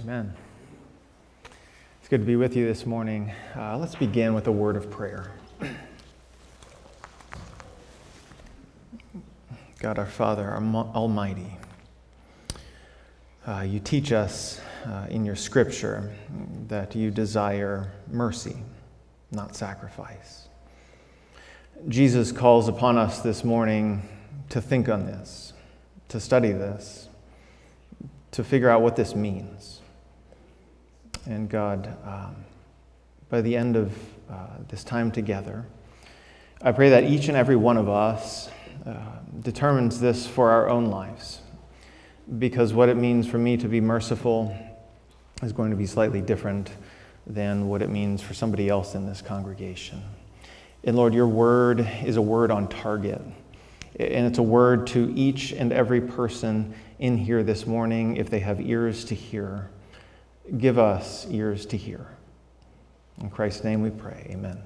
Amen. It's good to be with you this morning. Uh, let's begin with a word of prayer. God our Father, our Almighty, uh, you teach us uh, in your scripture that you desire mercy, not sacrifice. Jesus calls upon us this morning to think on this, to study this, to figure out what this means. And God, um, by the end of uh, this time together, I pray that each and every one of us uh, determines this for our own lives. Because what it means for me to be merciful is going to be slightly different than what it means for somebody else in this congregation. And Lord, your word is a word on target. And it's a word to each and every person in here this morning if they have ears to hear. Give us ears to hear. In Christ's name we pray. Amen.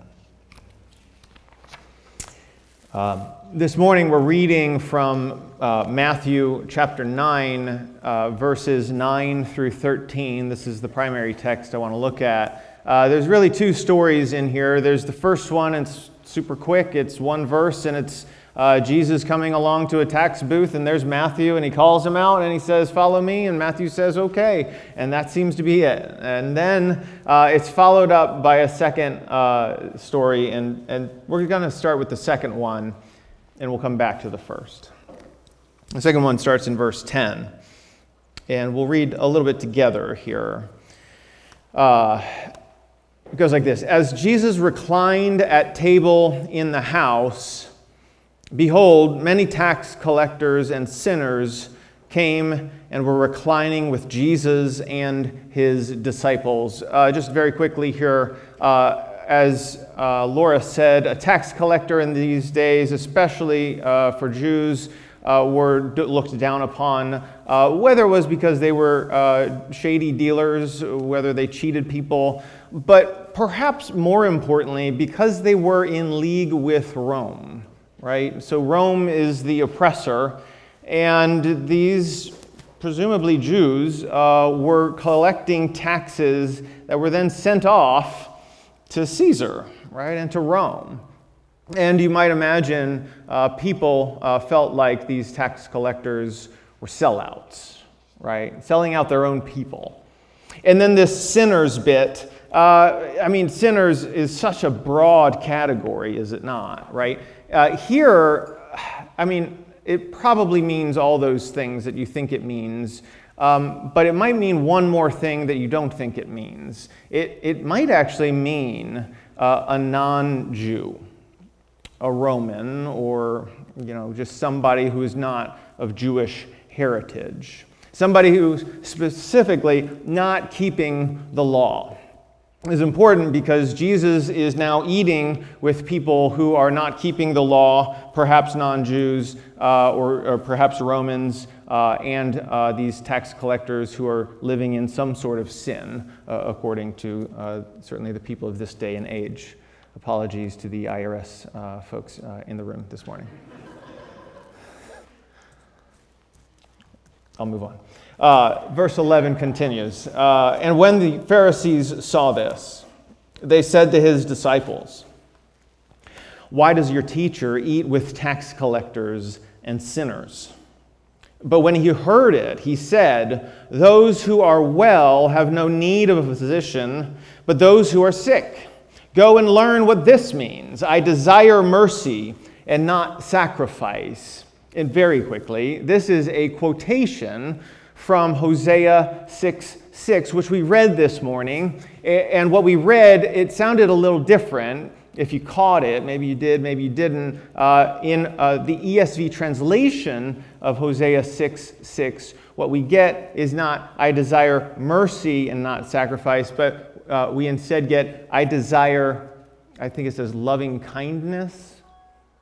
Uh, this morning we're reading from uh, Matthew chapter 9, uh, verses 9 through 13. This is the primary text I want to look at. Uh, there's really two stories in here. There's the first one, it's super quick, it's one verse, and it's uh, Jesus coming along to a tax booth, and there's Matthew, and he calls him out and he says, Follow me. And Matthew says, Okay. And that seems to be it. And then uh, it's followed up by a second uh, story, and, and we're going to start with the second one, and we'll come back to the first. The second one starts in verse 10, and we'll read a little bit together here. Uh, it goes like this As Jesus reclined at table in the house, Behold, many tax collectors and sinners came and were reclining with Jesus and his disciples. Uh, just very quickly here, uh, as uh, Laura said, a tax collector in these days, especially uh, for Jews, uh, were looked down upon, uh, whether it was because they were shady dealers, whether they cheated people, but perhaps more importantly, because they were in league with Rome right? So Rome is the oppressor, and these presumably Jews uh, were collecting taxes that were then sent off to Caesar, right, and to Rome. And you might imagine uh, people uh, felt like these tax collectors were sellouts, right? Selling out their own people. And then this sinners bit. Uh, I mean, sinners is such a broad category, is it not, right? Uh, here, I mean, it probably means all those things that you think it means, um, but it might mean one more thing that you don't think it means. It, it might actually mean uh, a non Jew, a Roman, or you know, just somebody who is not of Jewish heritage. Somebody who's specifically not keeping the law is important because Jesus is now eating with people who are not keeping the law, perhaps non Jews uh, or, or, perhaps Romans, uh, and uh, these tax collectors who are living in some sort of sin, uh, according to uh, certainly the people of this day and age. Apologies to the IRS uh, folks in the room this morning. I'll move on. Uh, verse 11 continues uh, And when the Pharisees saw this, they said to his disciples, Why does your teacher eat with tax collectors and sinners? But when he heard it, he said, Those who are well have no need of a physician, but those who are sick. Go and learn what this means. I desire mercy and not sacrifice. And very quickly, this is a quotation from Hosea 6 6, which we read this morning. And what we read, it sounded a little different. If you caught it, maybe you did, maybe you didn't. Uh, in uh, the ESV translation of Hosea 6 6, what we get is not, I desire mercy and not sacrifice, but uh, we instead get, I desire, I think it says loving kindness.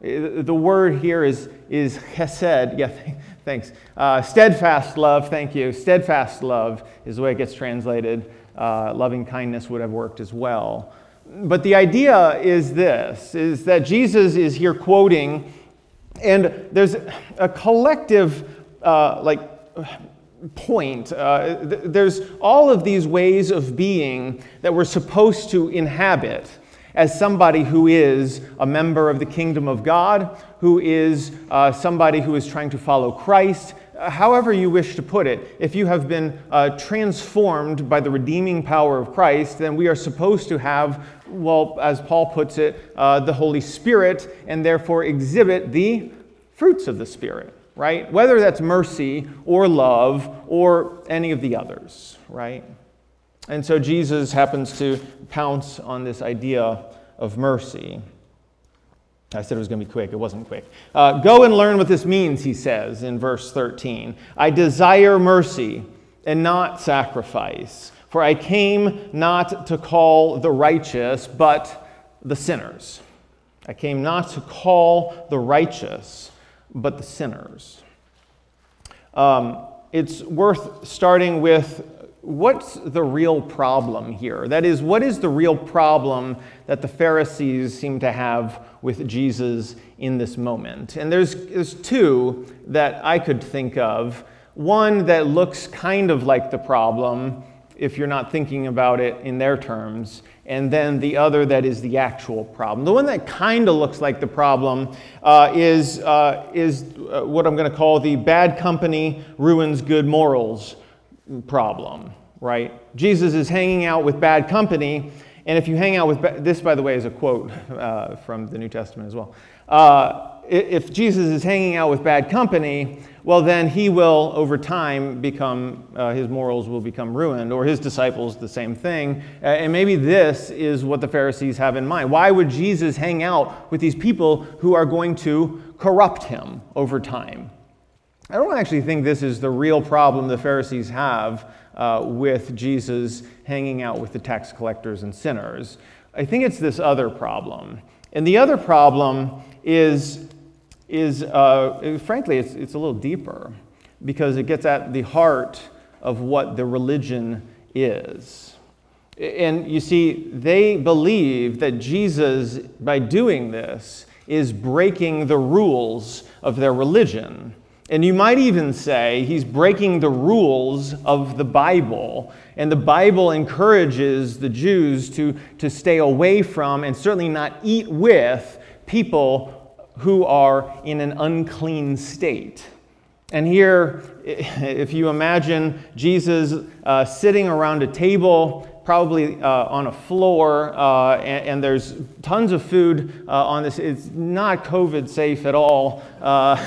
The word here is, is chesed. Yeah, Thanks. Uh, steadfast love, thank you. Steadfast love is the way it gets translated. Uh, loving kindness would have worked as well. But the idea is this is that Jesus is here quoting, and there's a collective, uh, like, point. Uh, th- there's all of these ways of being that we're supposed to inhabit as somebody who is a member of the kingdom of God, who is uh, somebody who is trying to follow Christ. Uh, however, you wish to put it, if you have been uh, transformed by the redeeming power of Christ, then we are supposed to have, well, as Paul puts it, uh, the Holy Spirit, and therefore exhibit the fruits of the Spirit right? Whether that's mercy or love or any of the others, right? And so Jesus happens to pounce on this idea of mercy. I said it was going to be quick. It wasn't quick. Uh, Go and learn what this means, he says in verse 13. I desire mercy and not sacrifice, for I came not to call the righteous, but the sinners. I came not to call the righteous, but the sinners. Um, it's worth starting with what's the real problem here? That is, what is the real problem that the Pharisees seem to have with Jesus in this moment? And there's, there's two that I could think of. One that looks kind of like the problem if you're not thinking about it in their terms, and then the other that is the actual problem. The one that kind of looks like the problem uh, is, uh, is uh, what I'm going to call the bad company ruins good morals problem, right? Jesus is hanging out with bad company, and if you hang out with, ba- this, by the way, is a quote uh, from the New Testament as well. Uh, if Jesus is hanging out with bad company, well, then he will, over time, become, uh, his morals will become ruined, or his disciples the same thing. Uh, and maybe this is what the Pharisees have in mind. Why would Jesus hang out with these people who are going to corrupt him over time? I don't actually think this is the real problem the Pharisees have uh, with Jesus hanging out with the tax collectors and sinners. I think it's this other problem. And the other problem is is, uh, frankly, it's, it's a little deeper because it gets at the heart of what the religion is. And you see, they believe that Jesus, by doing this, is breaking the rules of their religion. And you might even say he's breaking the rules of the Bible. And the Bible encourages the Jews to, to stay away from and certainly not eat with people who are in an unclean state. And here, if you imagine Jesus uh, sitting around a table, probably uh, on a floor, uh, and, and, there's tons of food uh, on this. It's not COVID safe at all.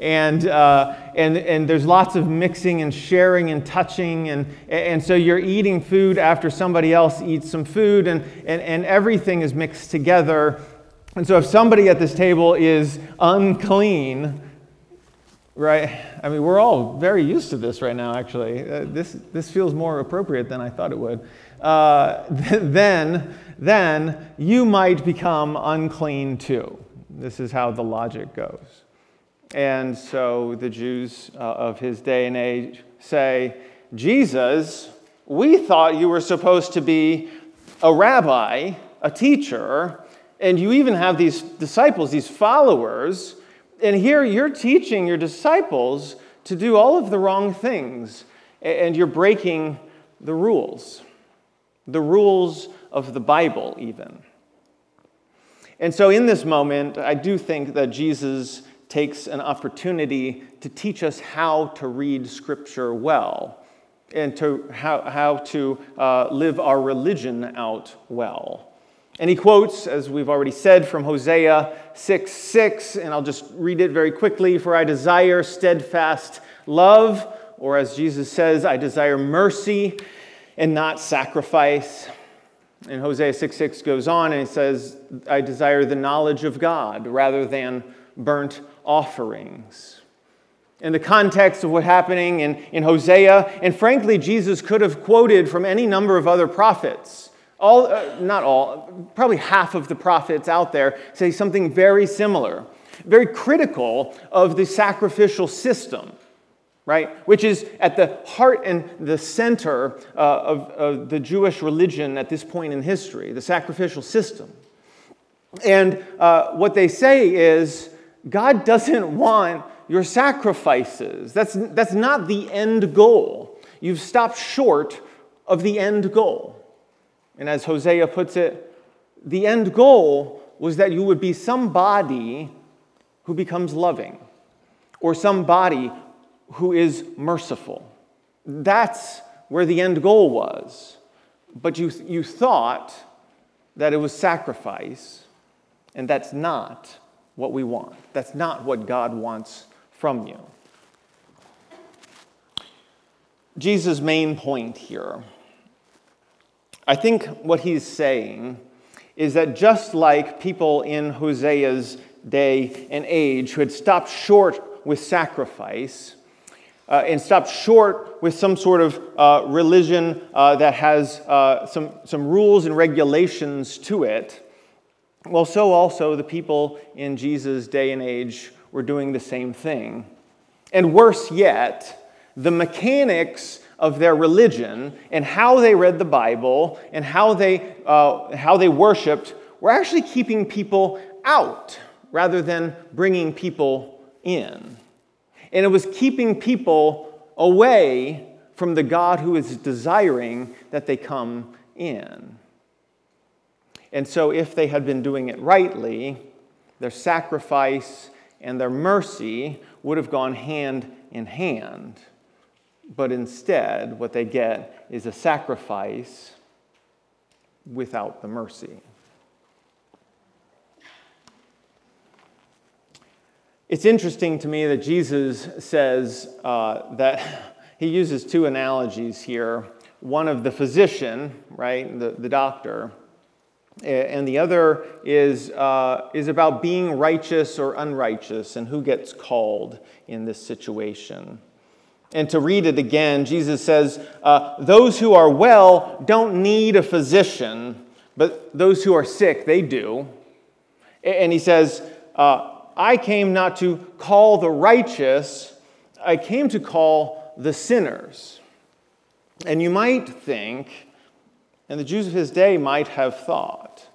And, uh, and, and there's lots of mixing and sharing and touching. And, and so you're eating food after somebody else eats some food, and, and, and everything is mixed together. And so if somebody at this table is unclean, right? I mean, we're all very used to this right now, actually. Uh, this, this feels more appropriate than I thought it would. Uh, then, then you might become unclean too. This is how the logic goes. And so the Jews uh, of his day and age say, Jesus, we thought you were supposed to be a rabbi, a teacher, and you even have these disciples, these followers, and here you're teaching your disciples to do all of the wrong things, and you're breaking the rules, the rules of the Bible, even. And so, in this moment, I do think that Jesus takes an opportunity to teach us how to read Scripture well and to how, how to uh, live our religion out well. And he quotes, as we've already said, from Hosea 6 6, and I'll just read it very quickly. For I desire steadfast love, or as Jesus says, I desire mercy and not sacrifice. And Hosea 6 6 goes on and he says, I desire the knowledge of God rather than burnt offerings. In the context of what's happening in, in Hosea, and frankly, Jesus could have quoted from any number of other prophets all, uh, not all, probably half of the prophets out there say something very similar, very critical of the sacrificial system, right? Which is at the heart and the center uh, of, of the Jewish religion at this point in history, the sacrificial system. And uh, what they say is God doesn't want your sacrifices. That's, that's not the end goal. You've stopped short of the end goal. And as Hosea puts it, the end goal was that you would be somebody who becomes loving or somebody who is merciful. That's where the end goal was. But you, you thought that it was sacrifice, and that's not what we want. That's not what God wants from you. Jesus' main point here, I think what he's saying is that just like people in Hosea's day and age who had stopped short with sacrifice, uh, and stopped short with some sort of uh, religion uh, that has uh, some, some rules and regulations to it, well, so also the people in Jesus' day and age were doing the same thing. And worse yet, the mechanics of their religion and how they read the Bible and how they, uh, how they worshiped were actually keeping people out rather than bringing people in. And it was keeping people away from the God who is desiring that they come in. And so, if they had been doing it rightly, their sacrifice and their mercy would have gone hand in hand. But instead, what they get is a sacrifice without the mercy. It's interesting to me that Jesus says uh, that he uses two analogies here one of the physician, right, the, the doctor, and the other is, uh, is about being righteous or unrighteous and who gets called in this situation. And to read it again, Jesus says, uh, Those who are well don't need a physician, but those who are sick, they do. And he says, uh, I came not to call the righteous, I came to call the sinners. And you might think, and the Jews of his day might have thought,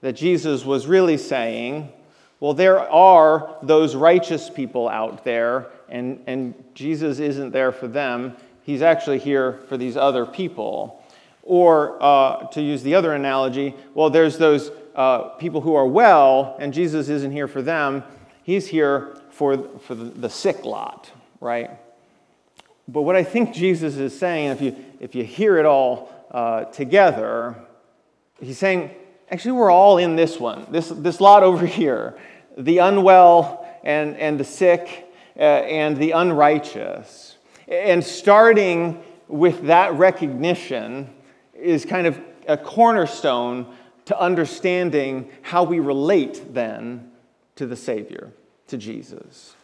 that Jesus was really saying, well, there are those righteous people out there, and, and Jesus isn't there for them. He's actually here for these other people. Or uh, to use the other analogy, well, there's those uh, people who are well, and Jesus isn't here for them. He's here for, for the sick lot, right? But what I think Jesus is saying, if you, if you hear it all uh, together, he's saying, actually, we're all in this one, this, this lot over here the unwell and, and the sick uh, and the unrighteous. And starting with that recognition is kind of a cornerstone to understanding how we relate then to the Savior, to Jesus.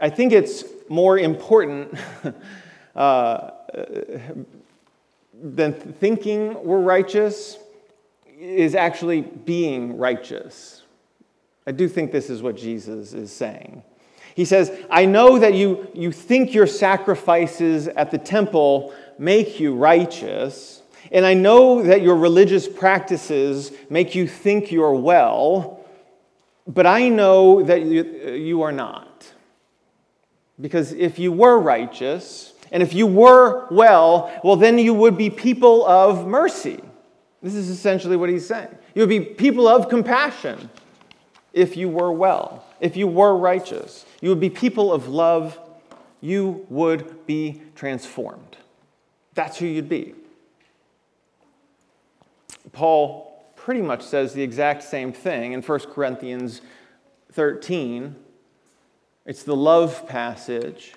I think it's more important uh, than thinking we're righteous is actually being righteous. I do think this is what Jesus is saying. He says, I know that you, you think your sacrifices at the temple make you righteous, and I know that your religious practices make you think you're well, but I know that you, you are not. Because if you were righteous, and if you were well, well, then you would be people of mercy. This is essentially what he's saying. You would be people of compassion if you were well, if you were righteous. You would be people of love. You would be transformed. That's who you'd be. Paul pretty much says the exact same thing in 1 Corinthians 13. It's the love passage,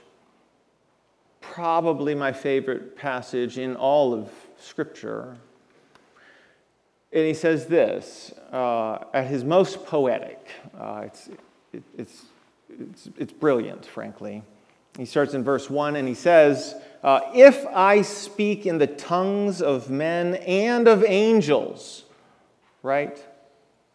probably my favorite passage in all of Scripture. And he says this uh, at his most poetic. Uh, it's, it, it's, it's, it's brilliant, frankly. He starts in verse 1 and he says, uh, If I speak in the tongues of men and of angels, right?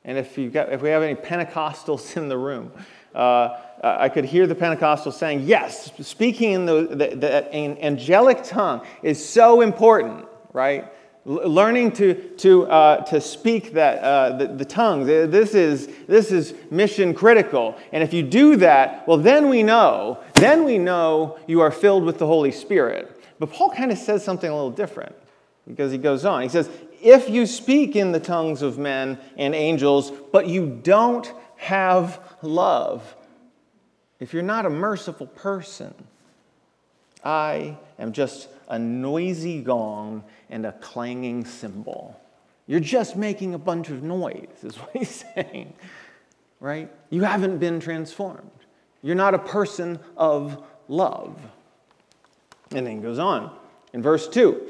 And if, you've got, if we have any Pentecostals in the room, uh, I could hear the Pentecostals saying, Yes, speaking in the, the, the angelic tongue is so important, right? learning to, to, uh, to speak that, uh, the, the tongues. Uh, this is, this is mission critical. And if you do that, well, then we know, then we know you are filled with the Holy Spirit. But Paul kind of says something a little different because he goes on. He says, If you speak in the tongues of men and angels, but you don't have love, if you're not a merciful person, I am just a noisy gong and a clanging cymbal. You're just making a bunch of noise, is what he's saying, right? You haven't been transformed. You're not a person of love. And then he goes on in verse 2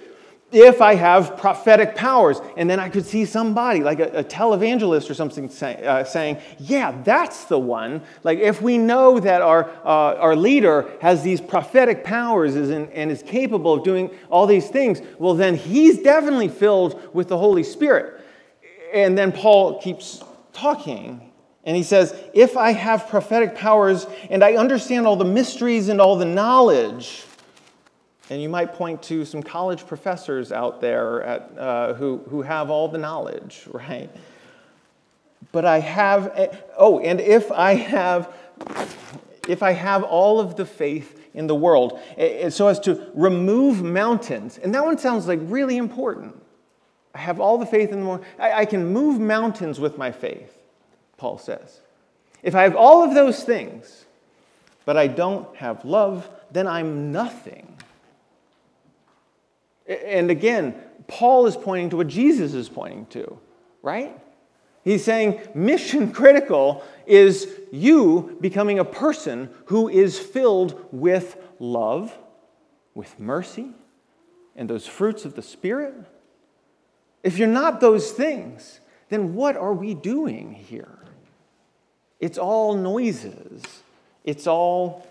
if I have prophetic powers. And then I could see somebody, like a, a televangelist or something, say, uh, saying, Yeah, that's the one. Like, if we know that our, uh, our leader has these prophetic powers and, and is capable of doing all these things, well, then he's definitely filled with the Holy Spirit. And then Paul keeps talking. And he says, If I have prophetic powers and I understand all the mysteries and all the knowledge, and you might point to some college professors out there at, uh, who, who have all the knowledge, right? But I have, eh, oh, and if I have, if I have all of the faith in the world, eh, eh, so as to remove mountains, and that one sounds like really important. I have all the faith in the world. I, I can move mountains with my faith, Paul says. If I have all of those things, but I don't have love, then I'm nothing. And again, Paul is pointing to what Jesus is pointing to, right? He's saying mission critical is you becoming a person who is filled with love, with mercy, and those fruits of the Spirit. If you're not those things, then what are we doing here? It's all noises, it's all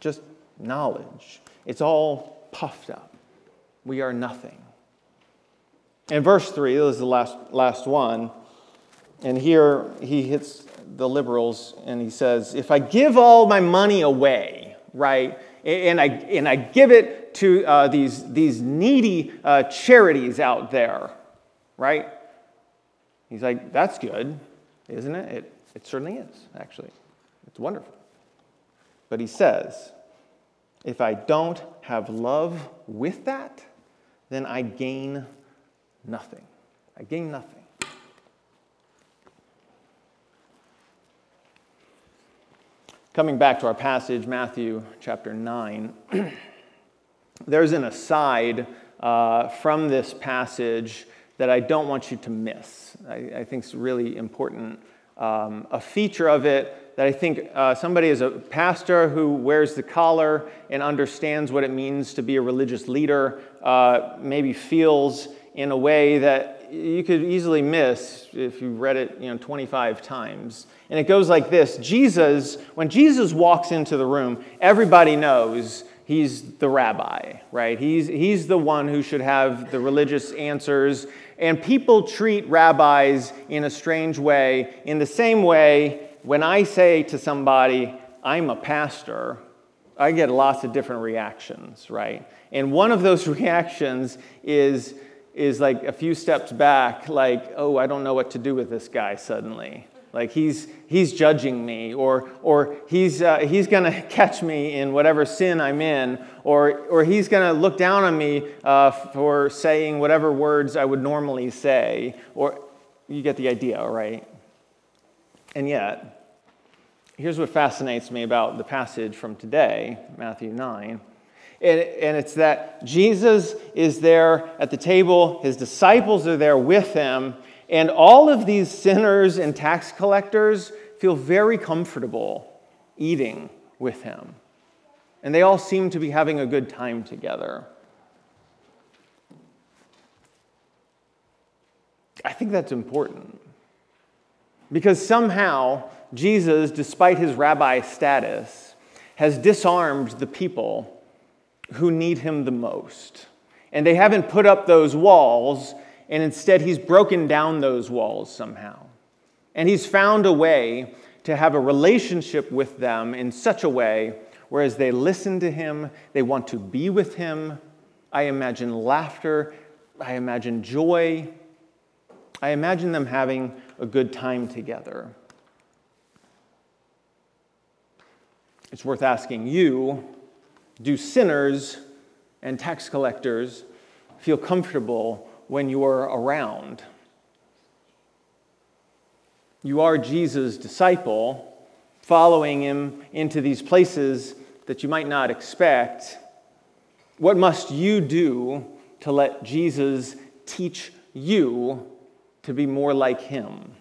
just knowledge, it's all puffed up we are nothing. In verse 3, this is the last, last one, and here he hits the liberals and he says, If I give all my money away, right, and I, and I give it to uh, these, these needy uh, charities out there, right? He's like, That's good, isn't it? It, it certainly is, actually. It's wonderful. But he says, If I don't have love with that, then I gain nothing. I gain nothing. Coming back to our passage, Matthew chapter 9, there's an aside uh, from this passage that I don't want you to miss. I, I think it's really important. Um, a feature of it that I think uh, somebody is a pastor who wears the collar and understands what it means to be a religious leader uh, maybe feels in a way that you could easily miss if you read it you know 25 times. And it goes like this. Jesus when jesus walks into the room everybody knows he's the rabbi right he's, he's the one who should have the religious answers and people treat rabbis in a strange way in the same way when I say to somebody, I'm a pastor, I get lots of different reactions, right? And one of those reactions is, is like a few steps back, like, oh, I don't know what to do with this guy suddenly. Like he's, he's judging me, or, or he's, uh, he's going to catch me in whatever sin I'm in, or, or he's going to look down on me uh, for saying whatever words I would normally say, or you get the idea, right? And yet, here's what fascinates me about the passage from today, Matthew 9. And, it's that Jesus is there at the table, his disciples are there with him, and all of these sinners and tax collectors feel very comfortable eating with him. And they all seem to be having a good time together. I think that's important. Because somehow, Jesus, despite his rabbi status, has disarmed the people who need him the most. And they haven't put up those walls, and instead, he's broken down those walls somehow. And he's found a way to have a relationship with them in such a way whereas they listen to him, they want to be with him. I imagine laughter I imagine joy. I imagine them having a good time together. It's worth asking you do sinners and tax collectors feel comfortable when you're around? You are Jesus' disciple, following him into these places that you might not expect. What must you do to let Jesus teach you to be more like him?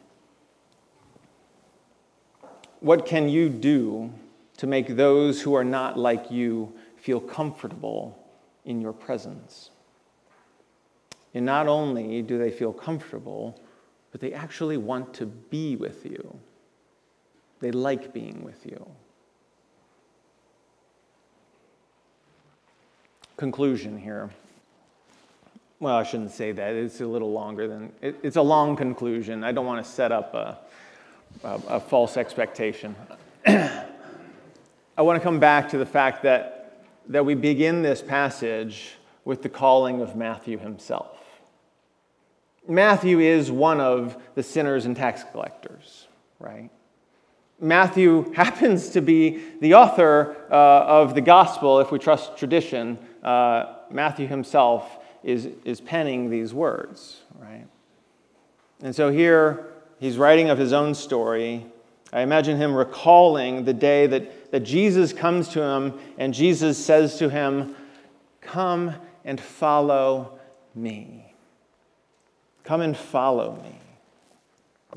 What can you do to make those who are not like you feel comfortable in your presence? And not only do they feel comfortable, but they actually want to be with you. They like being with you. Conclusion here. Well, I shouldn't say that. It's a little longer than, it, it's a long conclusion. I don't want to set up a, a, a false expectation. I want to come back to the fact that, that we begin this passage with the calling of Matthew himself. Matthew is one of the sinners and tax collectors, right? Matthew happens to be the author uh, of the gospel, if we trust tradition. Uh, Matthew himself is, is penning these words, right? And so here he's writing of his own story. I imagine him recalling the day that, that Jesus comes to him and Jesus says to him, Come and follow me. Come and follow me.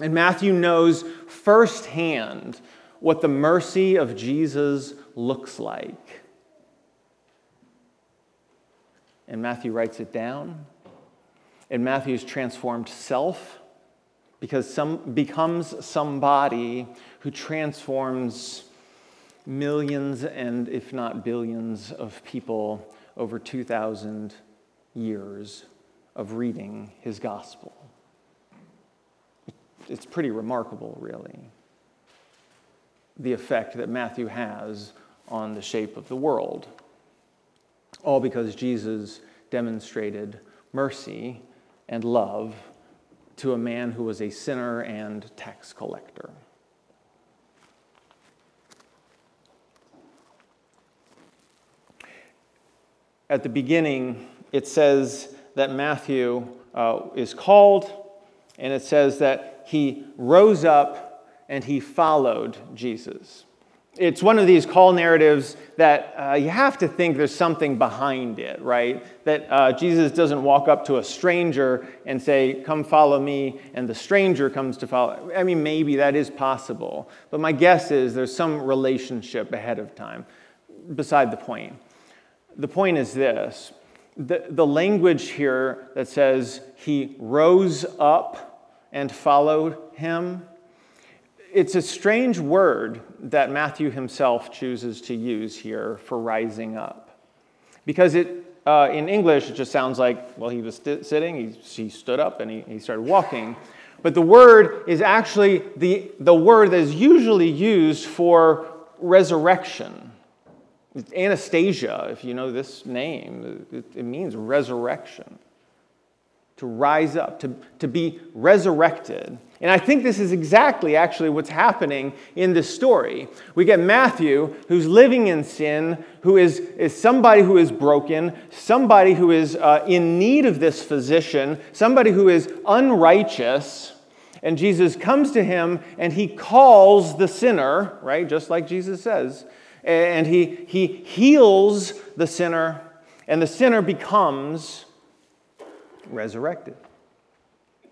And Matthew knows firsthand what the mercy of Jesus looks like. And Matthew writes it down. And Matthew's transformed self because some becomes somebody who transforms millions and if not billions of people over 2000 years of reading his gospel. It's pretty remarkable, really, the effect that Matthew has on the shape of the world. All because Jesus demonstrated mercy and love to a man who was a sinner and tax collector. At the beginning, it says that Matthew uh, is called, and it says that he rose up and he followed Jesus. It's one of these call narratives that uh, you have to think there's something behind it, right? That uh, Jesus doesn't walk up to a stranger and say, Come follow me, and the stranger comes to follow. I mean, maybe that is possible. But my guess is there's some relationship ahead of time. Beside the point. The point is this the, the language here that says he rose up and followed him, it's a strange word that Matthew himself chooses to use here for rising up. Because it, uh, in English, it just sounds like, well, he was st- sitting, he, he stood up, and he, he started walking. But the word is actually the, the word that is usually used for resurrection. Anastasia, if you know this name, it, it means resurrection. To rise up, to, to be resurrected. And I think this is exactly actually what's happening in this story. We get Matthew, who's living in sin, who is, is somebody who is broken, somebody who is uh, in need of this physician, somebody who is unrighteous. And Jesus comes to him and he calls the sinner, right? Just like Jesus says and he, he heals the sinner, and the sinner becomes resurrected.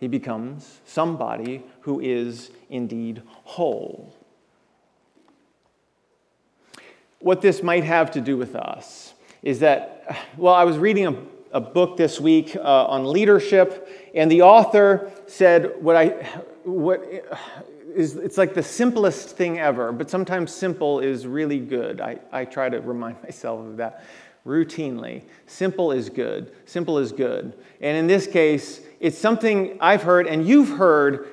He becomes somebody who is indeed whole. What this might have to do with us is that, well, I was reading a, a book this week uh, on leadership, and the author said what I, what, is it's like the simplest thing ever, but sometimes simple is really good. I, I try to remind myself of that routinely. Simple is good. Simple is good. And in this case, it's something I've heard and you've heard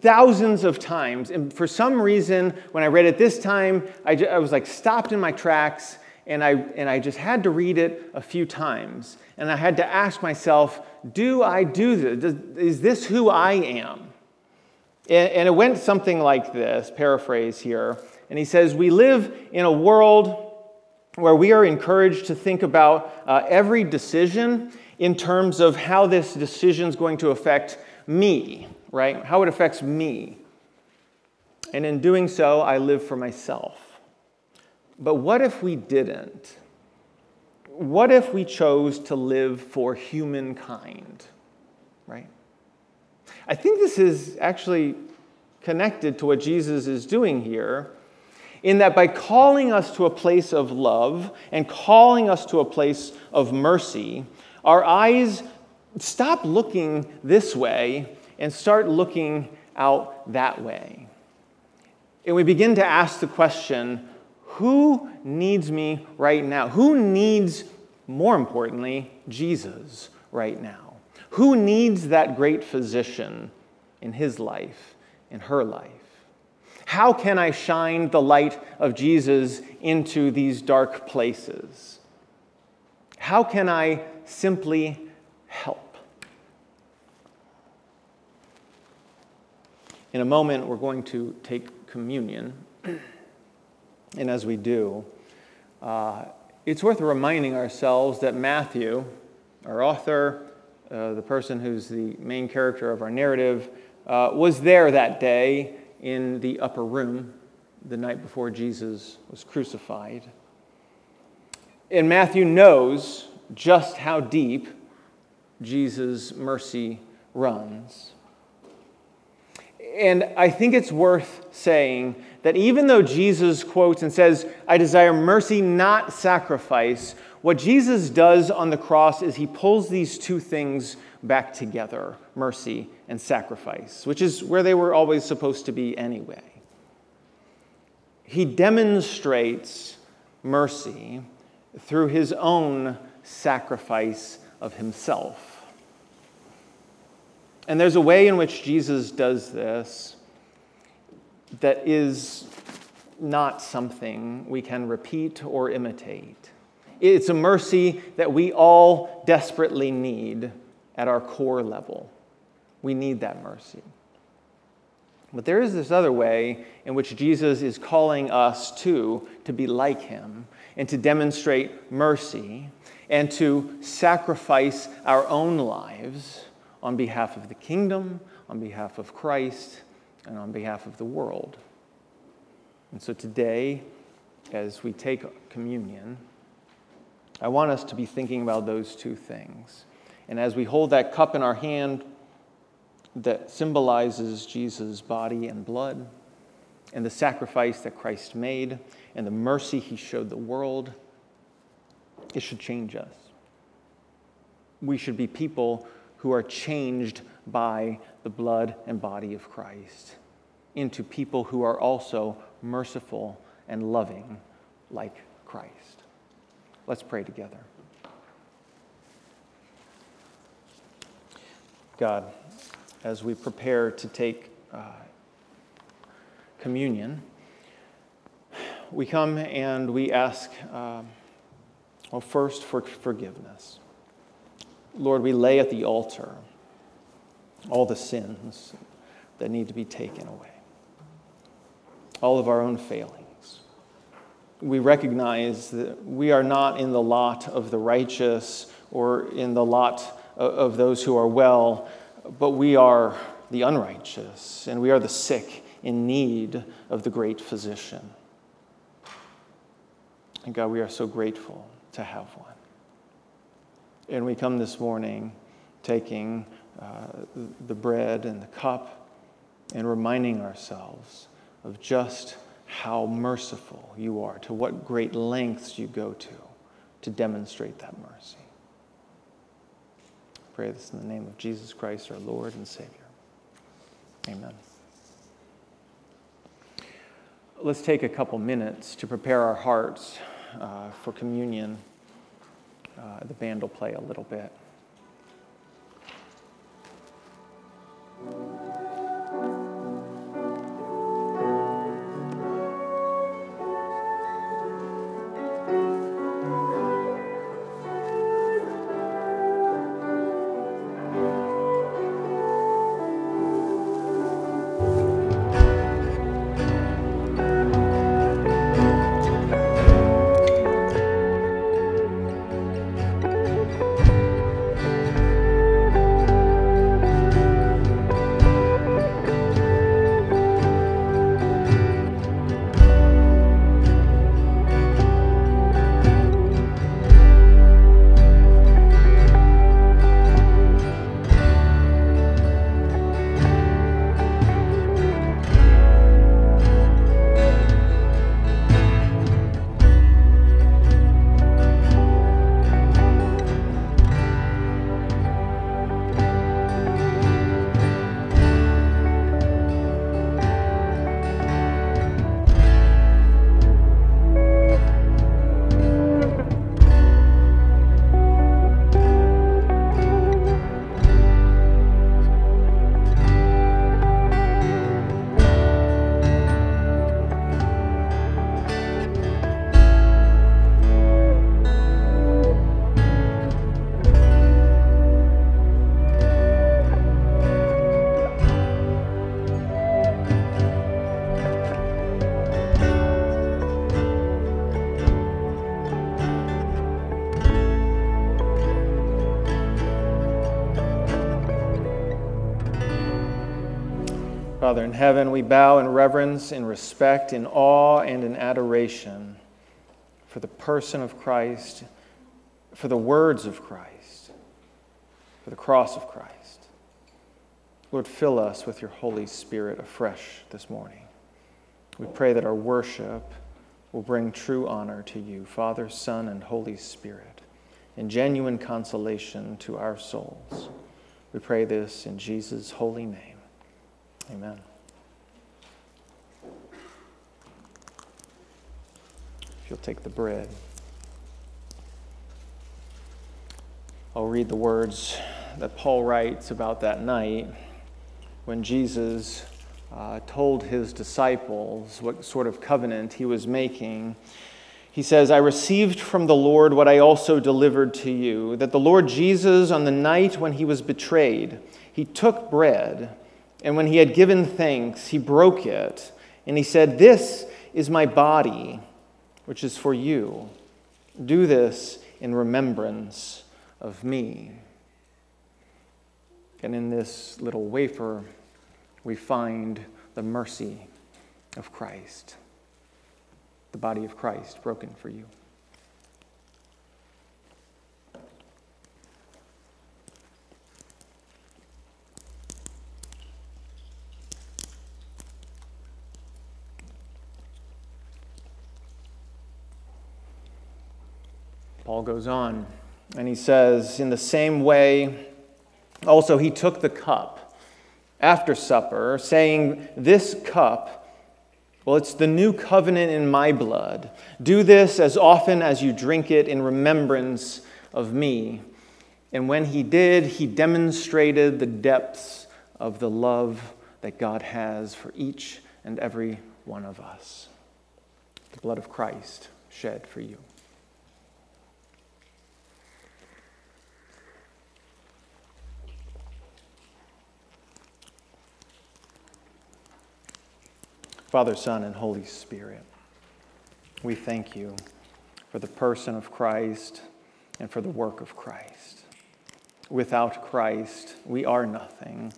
thousands of times. And for some reason, when I read it this time, I, just, I was like stopped in my tracks and I, and I just had to read it a few times. And I had to ask myself, do I do this? Is this who I am? And, it went something like this paraphrase here. And he says, We live in a world where we are encouraged to think about uh, every decision in terms of how this decision is going to affect me, right? How it affects me. And in doing so, I live for myself. But what if we didn't? What if we chose to live for humankind, right? I think this is actually connected to what Jesus is doing here, in that by calling us to a place of love and calling us to a place of mercy, our eyes stop looking this way and start looking out that way. And we begin to ask the question who needs me right now? Who needs, more importantly, Jesus right now? Who needs that great physician in his life, in her life? How can I shine the light of Jesus into these dark places? How can I simply help? In a moment, we're going to take communion. And as we do, uh, it's worth reminding ourselves that Matthew, our author, uh, the person who's the main character of our narrative, uh, was there that day in the upper room the night before Jesus was crucified. And Matthew knows just how deep Jesus' mercy runs. And I think it's worth saying that even though Jesus quotes and says, I desire mercy, not sacrifice, what Jesus does on the cross is he pulls these two things back together mercy and sacrifice, which is where they were always supposed to be anyway. He demonstrates mercy through his own sacrifice of himself. And there's a way in which Jesus does this that is not something we can repeat or imitate. It's a mercy that we all desperately need at our core level. We need that mercy. But there is this other way in which Jesus is calling us to to be like him and to demonstrate mercy and to sacrifice our own lives on behalf of the kingdom, on behalf of Christ, and on behalf of the world. And so today, as we take communion, I want us to be thinking about those two things. And as we hold that cup in our hand that symbolizes Jesus' body and blood, and the sacrifice that Christ made, and the mercy he showed the world, it should change us. We should be people who are changed by the blood and body of Christ into people who are also merciful and loving like Christ. Let's pray together. God, as we prepare to take uh, communion, we come and we ask, uh, well, first for forgiveness. Lord, we lay at the altar all the sins that need to be taken away, all of our own failings. We recognize that we are not in the lot of the righteous or in the lot of those who are well, but we are the unrighteous and we are the sick in need of the great physician. And God, we are so grateful to have one. And we come this morning taking uh, the bread and the cup and reminding ourselves of just how merciful you are, to what great lengths you go to to demonstrate that mercy. I pray this in the name of Jesus Christ, our Lord and Savior. Amen. Let's take a couple minutes to prepare our hearts uh, for communion. Uh, the band will play a little bit. Father in heaven, we bow in reverence, in respect, in awe, and in adoration for the person of Christ, for the words of Christ, for the cross of Christ. Lord, fill us with your Holy Spirit afresh this morning. We pray that our worship will bring true honor to you, Father, Son, and Holy Spirit, and genuine consolation to our souls. We pray this in Jesus' holy name. Amen. If you'll take the bread, I'll read the words that Paul writes about that night when Jesus uh, told his disciples what sort of covenant he was making. He says, I received from the Lord what I also delivered to you that the Lord Jesus, on the night when he was betrayed, he took bread. And when he had given thanks, he broke it, and he said, This is my body, which is for you. Do this in remembrance of me. And in this little wafer, we find the mercy of Christ, the body of Christ broken for you. Paul goes on and he says, In the same way, also he took the cup after supper, saying, This cup, well, it's the new covenant in my blood. Do this as often as you drink it in remembrance of me. And when he did, he demonstrated the depths of the love that God has for each and every one of us. The blood of Christ shed for you. Father, Son, and Holy Spirit, we thank you for the person of Christ and for the work of Christ. Without Christ, we are nothing.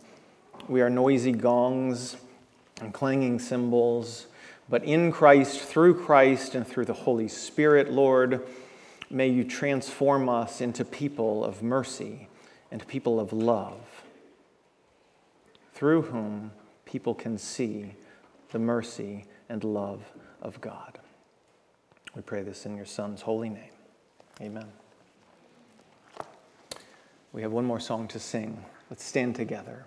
We are noisy gongs and clanging cymbals. But in Christ, through Christ, and through the Holy Spirit, Lord, may you transform us into people of mercy and people of love, through whom people can see the mercy and love of God. We pray this in your Son's holy name. Amen. We have one more song to sing. Let's stand together.